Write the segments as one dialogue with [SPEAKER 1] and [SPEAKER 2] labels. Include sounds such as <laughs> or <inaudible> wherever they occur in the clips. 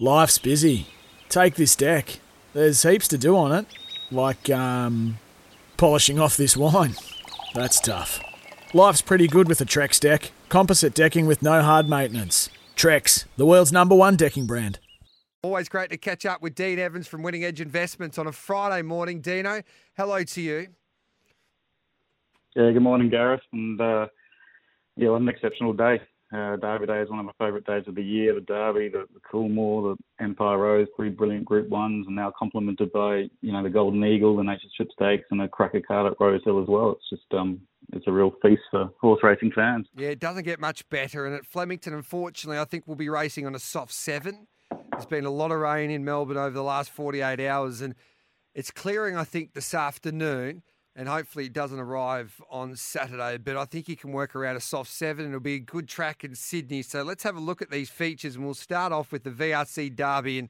[SPEAKER 1] Life's busy. Take this deck. There's heaps to do on it, like um, polishing off this wine. That's tough. Life's pretty good with a Trex deck. Composite decking with no hard maintenance. Trex, the world's number one decking brand.
[SPEAKER 2] Always great to catch up with Dean Evans from Winning Edge Investments on a Friday morning. Dino, hello to you.
[SPEAKER 3] Yeah, good morning, Gareth. And uh, yeah, what an exceptional day. Uh, Derby Day is one of my favourite days of the year. The Derby, the, the Coolmore, the Empire Rose, three brilliant Group Ones, and now complemented by you know the Golden Eagle, the Nature Strip Stakes, and a cracker card at Rosehill as well. It's just um, it's a real feast for horse racing fans.
[SPEAKER 2] Yeah, it doesn't get much better. And at Flemington, unfortunately, I think we'll be racing on a soft seven. There's been a lot of rain in Melbourne over the last 48 hours, and it's clearing, I think, this afternoon and hopefully it doesn't arrive on Saturday. But I think you can work around a soft seven, and it'll be a good track in Sydney. So let's have a look at these features, and we'll start off with the VRC Derby. And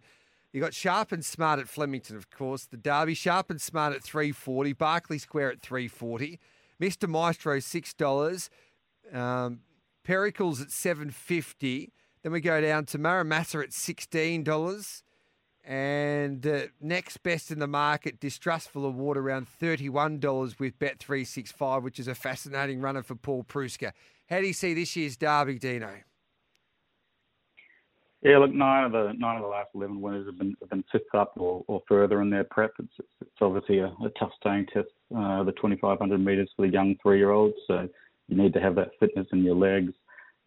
[SPEAKER 2] you got Sharp and Smart at Flemington, of course. The Derby Sharp and Smart at three forty, Berkeley Square at three forty, Mister Maestro six dollars, um, Pericles at seven fifty. Then we go down to Maramata at sixteen dollars. And uh, next best in the market, Distrustful Award around $31 with Bet365, which is a fascinating runner for Paul Preusker. How do you see this year's Derby, Dino?
[SPEAKER 3] Yeah, look, nine of the nine of the last eleven winners have been have been fifth up or, or further in their prep. It's, it's, obviously a, a, tough staying test, uh, the 2,500 metres for the young three-year-olds. So you need to have that fitness in your legs,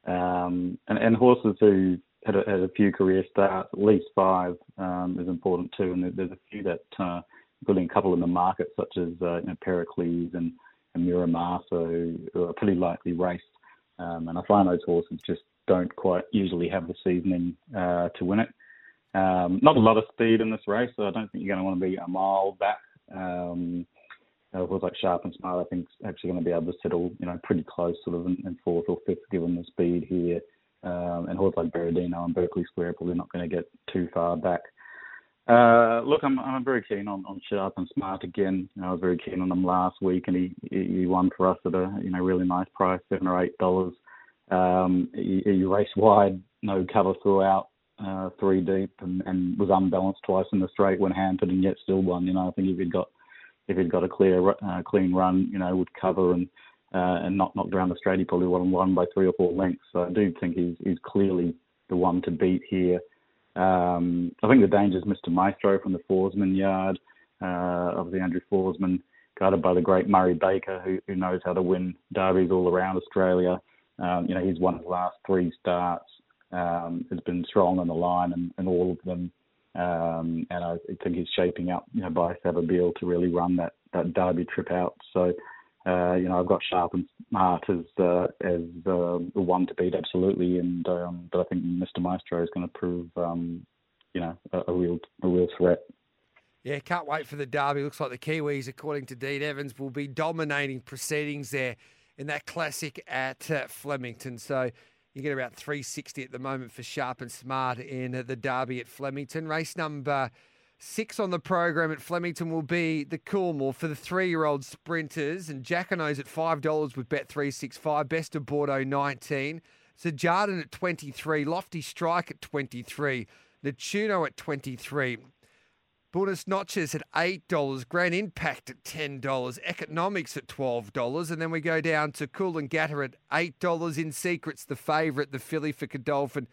[SPEAKER 3] um, and and horses who had a, had a few career starts, at least five um, is important too. And there's a few that, uh, including a couple in the market, such as uh, you know, Pericles and, and Miramasa, who, who are pretty lightly raced. Um, and I find those horses just don't quite usually have the seasoning uh, to win it. Um, not a lot of speed in this race, so I don't think you're going to want to be a mile back. Um, uh, like Sharp and Smart, I think, actually going to be able to settle, you know, pretty close, sort of in, in fourth or fifth, given the speed here. Um, and horses like Berardino and Berkeley Square probably not going to get too far back. Uh, look, I'm I'm very keen on, on Sharp and Smart again. You know, I was very keen on him last week, and he he won for us at a you know really nice price, seven or eight dollars. Um, he, he raced wide, no cover throughout, uh, three deep, and, and was unbalanced twice in the straight when hampered, and yet still won. You know, I think if he'd got if he'd got a clear uh, clean run, you know, would cover and uh, and not knocked around. He probably won one by three or four lengths. So I do think he's, he's clearly the one to beat here. Um, I think the danger is Mr. Maestro from the Forsman yard. Uh, obviously, Andrew Forsman, guided by the great Murray Baker, who, who knows how to win derbies all around Australia. Um, you know, he's won his last three starts. Um, has been strong on the line and, and all of them. Um, and I think he's shaping up, you know, by Savabeel to really run that, that derby trip out. So uh, you know, I've got Sharp and Smart as uh, as uh, the one to beat, absolutely. And um, but I think Mr. Maestro is going to prove, um, you know, a, a, real a real threat.
[SPEAKER 2] Yeah, can't wait for the derby. Looks like the Kiwis, according to Dean Evans, will be dominating proceedings there in that classic at uh, Flemington. So you get about 360 at the moment for Sharp and Smart in the derby at Flemington. Race number Six on the program at Flemington will be the Coolmore for the three-year-old sprinters, and Jacquinot's at five dollars with Bet three six five. Best of Bordeaux oh nineteen. Sajardin at twenty three. Lofty Strike at twenty three. Natuno at twenty three. Bonus Notches at $8, Grand Impact at $10, Economics at $12, and then we go down to Coolangatta at $8. In Secrets, the favourite, the filly for Godolphin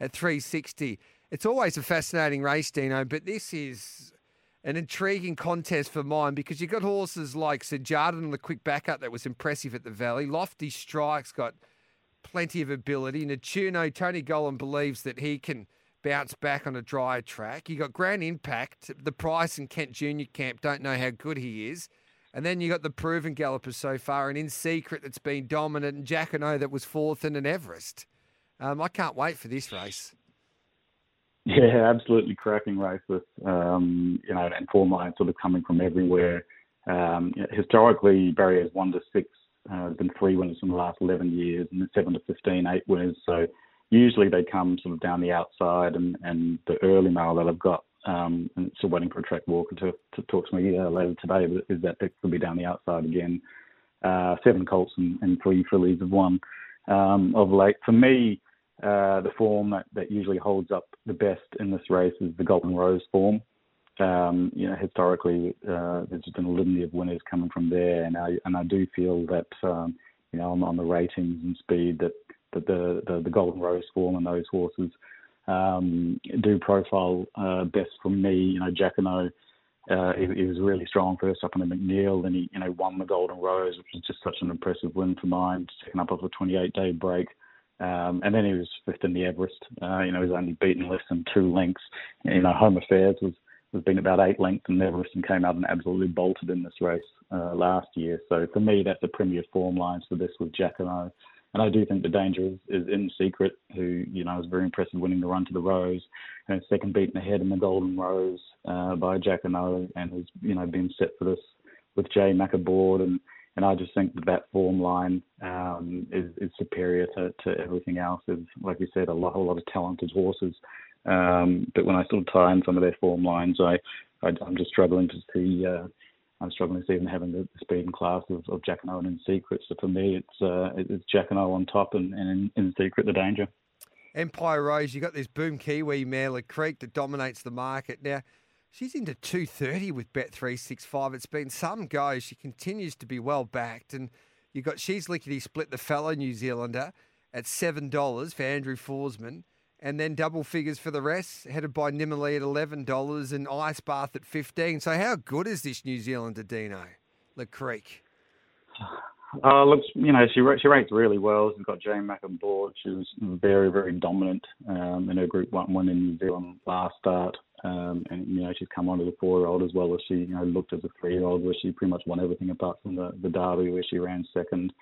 [SPEAKER 2] at 360 it's always a fascinating race, Dino, but this is an intriguing contest for mine because you've got horses like Sir Jardin on the quick backup that was impressive at the Valley. Lofty Strike's got plenty of ability. Natuno, Tony Gollan believes that he can bounce back on a dry track. You've got Grand Impact, the Price and Kent Junior camp don't know how good he is. And then you've got the proven galloper so far, and in secret that's been dominant, and Jacquinot that was fourth in an Everest. Um, I can't wait for this race.
[SPEAKER 3] Yeah, absolutely cracking race with um, you know, and form lines sort of coming from everywhere. Um, you know, historically, barriers one to six uh, has been three winners in the last 11 years, and seven to 15, eight winners. So usually they come sort of down the outside, and, and the early mail that I've got, um, and still waiting for a track walker to, to talk to me uh, later today, but is that it could be down the outside again. Uh, seven Colts and, and three fillies have won um, of late. For me, uh, the form that, that usually holds up the best in this race is the Golden Rose form. Um, you know, historically, uh, there's been a litany of winners coming from there, and I and I do feel that um, you know on, on the ratings and speed that that the, the the Golden Rose form and those horses um, do profile uh, best for me. You know, Jacquinot. uh, he, he, was really strong first up on the McNeil, then he you know won the Golden Rose, which was just such an impressive win for mine, second up off a 28 day break. Um, and then he was fifth in the Everest. Uh, you know, he's only beaten less than two lengths. You know, Home Affairs was was been about eight lengths in Everest and came out and absolutely bolted in this race uh, last year. So for me, that's a premier form line for this with Jacquinot. And I do think the danger is, is in secret, who you know was very impressive winning the run to the Rose, and second beaten ahead in the Golden Rose uh, by Jacquinot, and has you know been set for this with Jay McAboard, and and I just think that that form line um, is, is superior to, to everything else. There's, like you said, a lot, a lot of talented horses, um, but when I sort of tie in some of their form lines, I, I am just struggling to see. Uh, I'm struggling to see them having the speed and class of, of Jacquinot and Owen in secret. So for me, it's uh, it's Owen on top and, and in, in secret the danger.
[SPEAKER 2] Empire Rose, you got this boom Kiwi mare, Creek, that dominates the market now. She's into 230 with Bet365. It's been some go. She continues to be well backed. And you've got She's Lickety Split, the fellow New Zealander, at $7 for Andrew Forsman. And then double figures for the rest, headed by Nimalee at $11 and Ice Bath at 15 So how good is this New Zealander, Dino? Le Creek.
[SPEAKER 3] Uh, looks, you know, she she rates really well. She's got Jane Mack on board. She was very, very dominant um, in her Group One win in New Zealand last start. Um, and you know she's come on as a four-year-old as well as she you know looked as a three-year-old where she pretty much won everything apart from the the Derby where she ran second.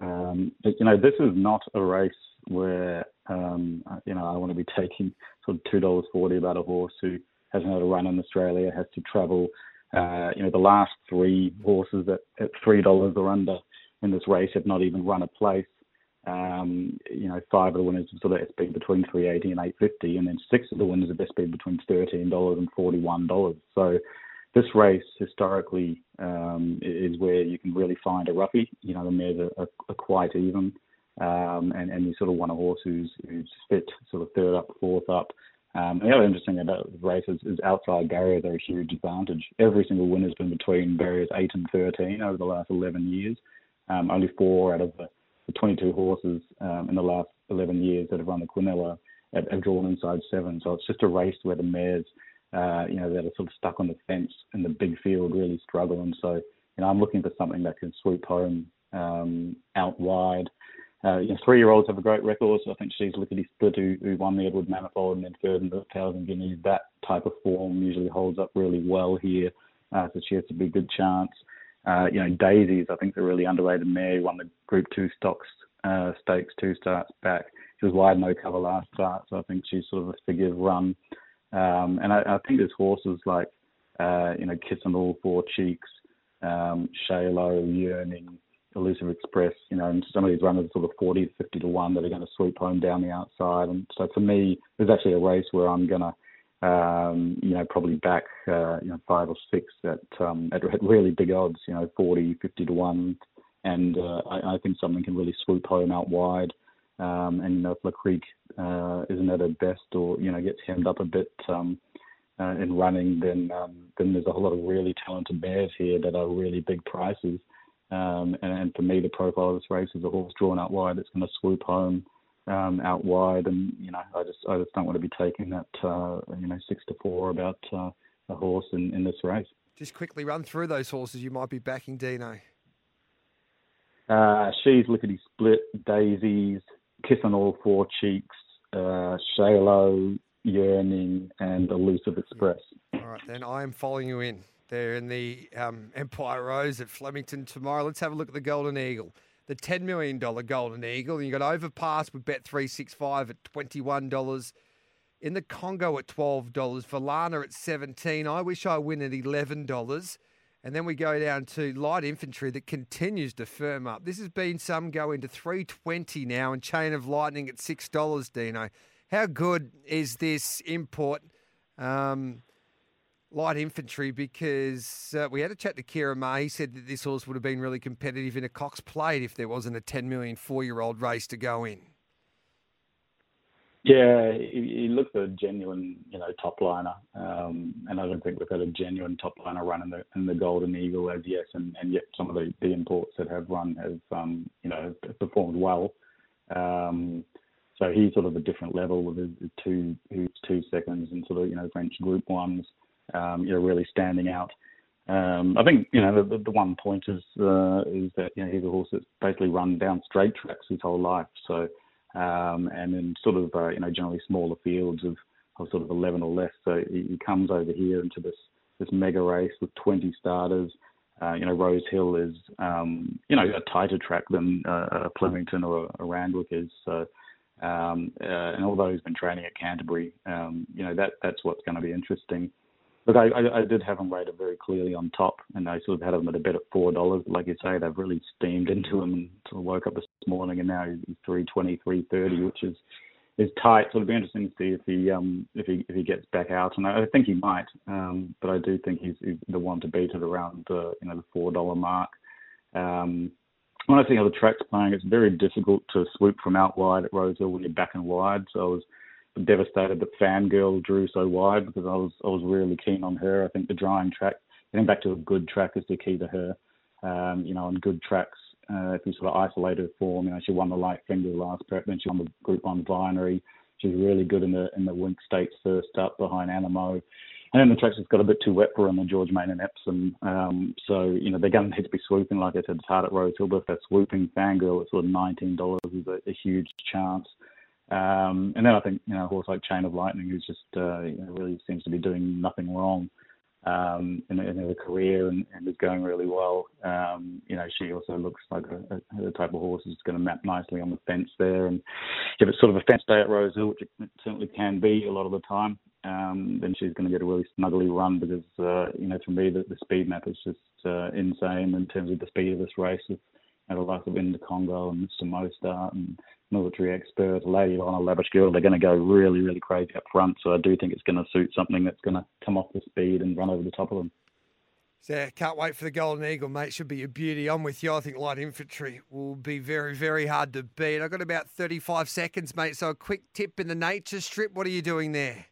[SPEAKER 3] Um, but you know this is not a race where um, you know I want to be <laughs> taking sort of two dollars forty about a horse who hasn't had a run in Australia, has to travel. Uh, you know the last three horses at, at three dollars or under in this race have not even run a place. Um, you know, five of the winners have sort of been between 380 and 850, and then six of the winners have best been between $13 and $41. So this race historically um, is where you can really find a roughie. You know, the mares are, are, quite even, um, and, and you sort of want a horse who's, who's fit, sort of third up, fourth up. Um, the other interesting about the race is, is outside barriers are a huge advantage. Every single winner's been between barriers 8 and 13 over the last 11 years. Um, only four out of the the 22 horses um, in the last 11 years that have run the Quinella have, have, drawn inside seven. So it's just a race where the mares, uh, you know, that are sort of stuck on the fence in the big field really struggle. And so, you know, I'm looking for something that can sweep home um, out wide. Uh, you know, three-year-olds have a great record. So I think she's Lickety Split, who, who won the Edward Manifold and then third in the Thousand Guineas. That type of form usually holds up really well here. Uh, so she has a big good chance. Uh, you know, Daisies, I think, is a really underrated mare. He won the Group Two stocks uh, stakes two starts back. She was wide no cover last start, so I think she's sort of a forgive run. Um, and I, I think there's horses like, uh, you know, Kiss on All Four Cheeks, um, Shalo, Yearning, Elusive Express, you know, and some of these runners are sort of 40 50 to 1 that are going to sweep home down the outside. And so for me, there's actually a race where I'm going to um, you know, probably back, uh, you know, five or six at, um, at, really big odds, you know, 40, 50 to 1. And uh, I, I think something can really swoop home out wide. Um, and, you know, if Le Creek uh, isn't at her best or, you know, gets hemmed up a bit um, uh, in running, then um, then there's a whole lot of really talented mares here that are really big prices. Um, and, and for me, the profile of this race is a horse drawn out wide that's going to swoop home um, out wide, and you know, I just I just don't want to be taking that uh, you know six to four about uh, a horse in, in this race.
[SPEAKER 2] Just quickly run through those horses you might be backing, Dino.
[SPEAKER 3] Uh, she's lickety split, daisies, kiss on all four cheeks, uh, Shalo, yearning, and elusive express.
[SPEAKER 2] All right, then I am following you in. They're in the um, Empire Rose at Flemington tomorrow. Let's have a look at the Golden Eagle the $10 million Golden Eagle. And you got Overpass with Bet365 at $21. In the Congo at $12. Valana at 17 I wish I win at $11. And then we go down to light infantry that continues to firm up. This has been some go into 320 now and Chain of Lightning at $6, Dino. How good is this import? Um, light infantry because uh, we had a chat to Kira May. He said that this horse would have been really competitive in a Cox Plate if there wasn't a 10 million four year old race to go in.
[SPEAKER 3] Yeah, he, looks a genuine, you know, top liner, um, and I don't think we've had a genuine top liner run in the in the Golden Eagle as yet, and, and yet some of the, the imports that have run have, um, you know, performed well. Um, so he's sort of a different level with his two his two seconds and sort of you know French Group ones, um, you know, really standing out. Um, I think you know the, the one point is uh, is that you know he's a horse that's basically run down straight tracks his whole life. So um, and in sort of uh, you know generally smaller fields of, of sort of 11 or less. So he, he comes over here into this this mega race with 20 starters. Uh, you know, Rose Hill is um, you know a tighter track than uh, a Flemington or a, a Randwick is. So um, uh, and although he's been training at Canterbury, um, you know that that's what's going to be interesting. Look, I, I, I did have him rated very clearly on top, and I sort of had him at a bet at four dollars. Like you say, they've really steamed into him, and sort of woke up this morning, and now he's three twenty, three thirty, which is is tight. So it'll be interesting to see if he um if he if he gets back out, and I think he might. Um, but I do think he's, he's the one to beat at around the you know the four dollar mark. Um, when I see how the track's playing, it's very difficult to swoop from out wide at Rosehill when you're back and wide. So I was devastated that Fangirl drew so wide because I was I was really keen on her. I think the drying track, getting back to a good track is the key to her. Um, you know, on good tracks, uh, if you sort of isolate her form, you know, she won the light finger last prep, then she won the Group One Vinery. She's really good in the in the Winx Stakes first up behind Anamoe. And then the track's just got a bit too wet for them on George Main and Epsom. Um, so, you know, they're going to need to be swooping. Like I said, it's hard at Rosehill, but if they're swooping Fangirl at sort of $19 is a, a huge chance. Um, and then I think you know a horse like Chain of Lightning, who's just uh, you know, really seems to be doing nothing wrong um, in, in her career and, and is going really well. Um, you know, she also looks like a, a, a type of horse that's going to map nicely on the fence there. And if it's sort of a fence day at Rosehill, which it certainly can be a lot of the time, um, then she's going to get a really snuggly run because uh, you know for me the, the speed map is just uh, insane in terms of the speed of this race. With, know, the likes of Congo and Mr. Mostart and military expert, Lady Lana Labashgirl, they're going to go really, really crazy up front. So I do think it's going to suit something that's going to come off the speed and run over the top of them.
[SPEAKER 2] So can't wait for the Golden Eagle, mate. Should be a beauty. I'm with you. I think light infantry will be very, very hard to beat. I've got about 35 seconds, mate. So a quick tip in the nature strip. What are you doing there?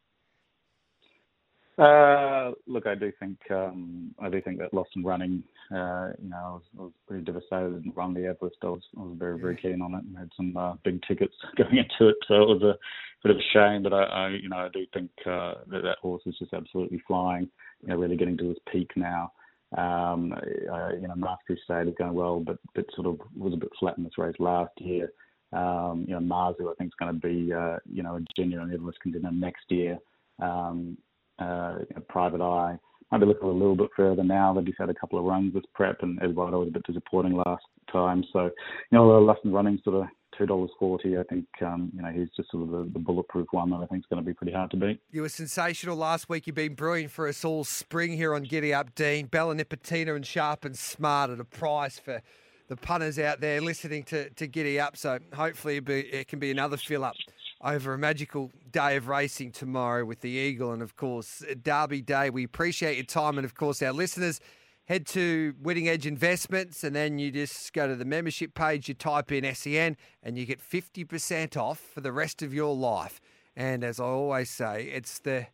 [SPEAKER 3] Uh, look, I do think um, I do think that Lost and Running. Uh, you know, I was, I was pretty devastated didn't run the Everest. I was I was very very keen on it and had some uh, big tickets <laughs> going into it, so it was a bit of a shame. But I, I you know I do think uh, that that horse is just absolutely flying. You know, really getting to his peak now. Um, I, you know, Mask Crusade is going well, but but sort of was a bit flat in this race last year. Um, you know, Mazu I think is going to be uh, you know a genuine Everest contender next year. Um, uh, private eye. Maybe look a little bit further now that he's had a couple of runs this prep, and Eduardo was a bit disappointing last time. So, you know, the lessons running sort of two dollars forty. I think um, you know he's just sort of the, the, bulletproof one that I think is going to be pretty hard to beat.
[SPEAKER 2] You were sensational last week. You've been brewing for us all spring here on Giddy Up, Dean. Bella Nipotina and Sharp and Smart at a price for the punters out there listening to, to Giddy Up. So hopefully it, be, it can be another fill up over a magical day of racing tomorrow with the Eagle and, of course, Derby Day. We appreciate your time and, of course, our listeners. Head to Winning Edge Investments and then you just go to the membership page, you type in SEN, and you get 50% off for the rest of your life. And as I always say, it's the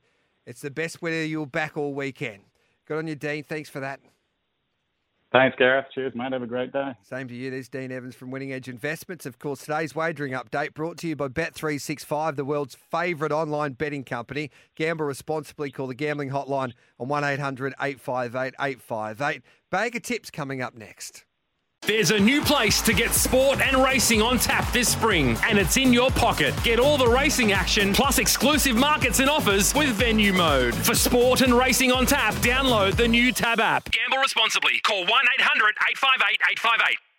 [SPEAKER 2] it's the best winner you'll back all weekend. Good on you, Dean. Thanks for that.
[SPEAKER 3] Thanks, Gareth. Cheers, mate. Have a great day.
[SPEAKER 2] Same to you. There's Dean Evans from Winning Edge Investments. Of course, today's wagering update brought to you by Bet365, the world's favourite online betting company. Gamble responsibly. Call the gambling hotline on 1800 858 858. Bag of tips coming up next.
[SPEAKER 4] There's a new place to get sport and racing on tap this spring, and it's in your pocket. Get all the racing action plus exclusive markets and offers with Venue Mode. For sport and racing on tap, download the new Tab app. Gamble responsibly. Call 1 800 858 858.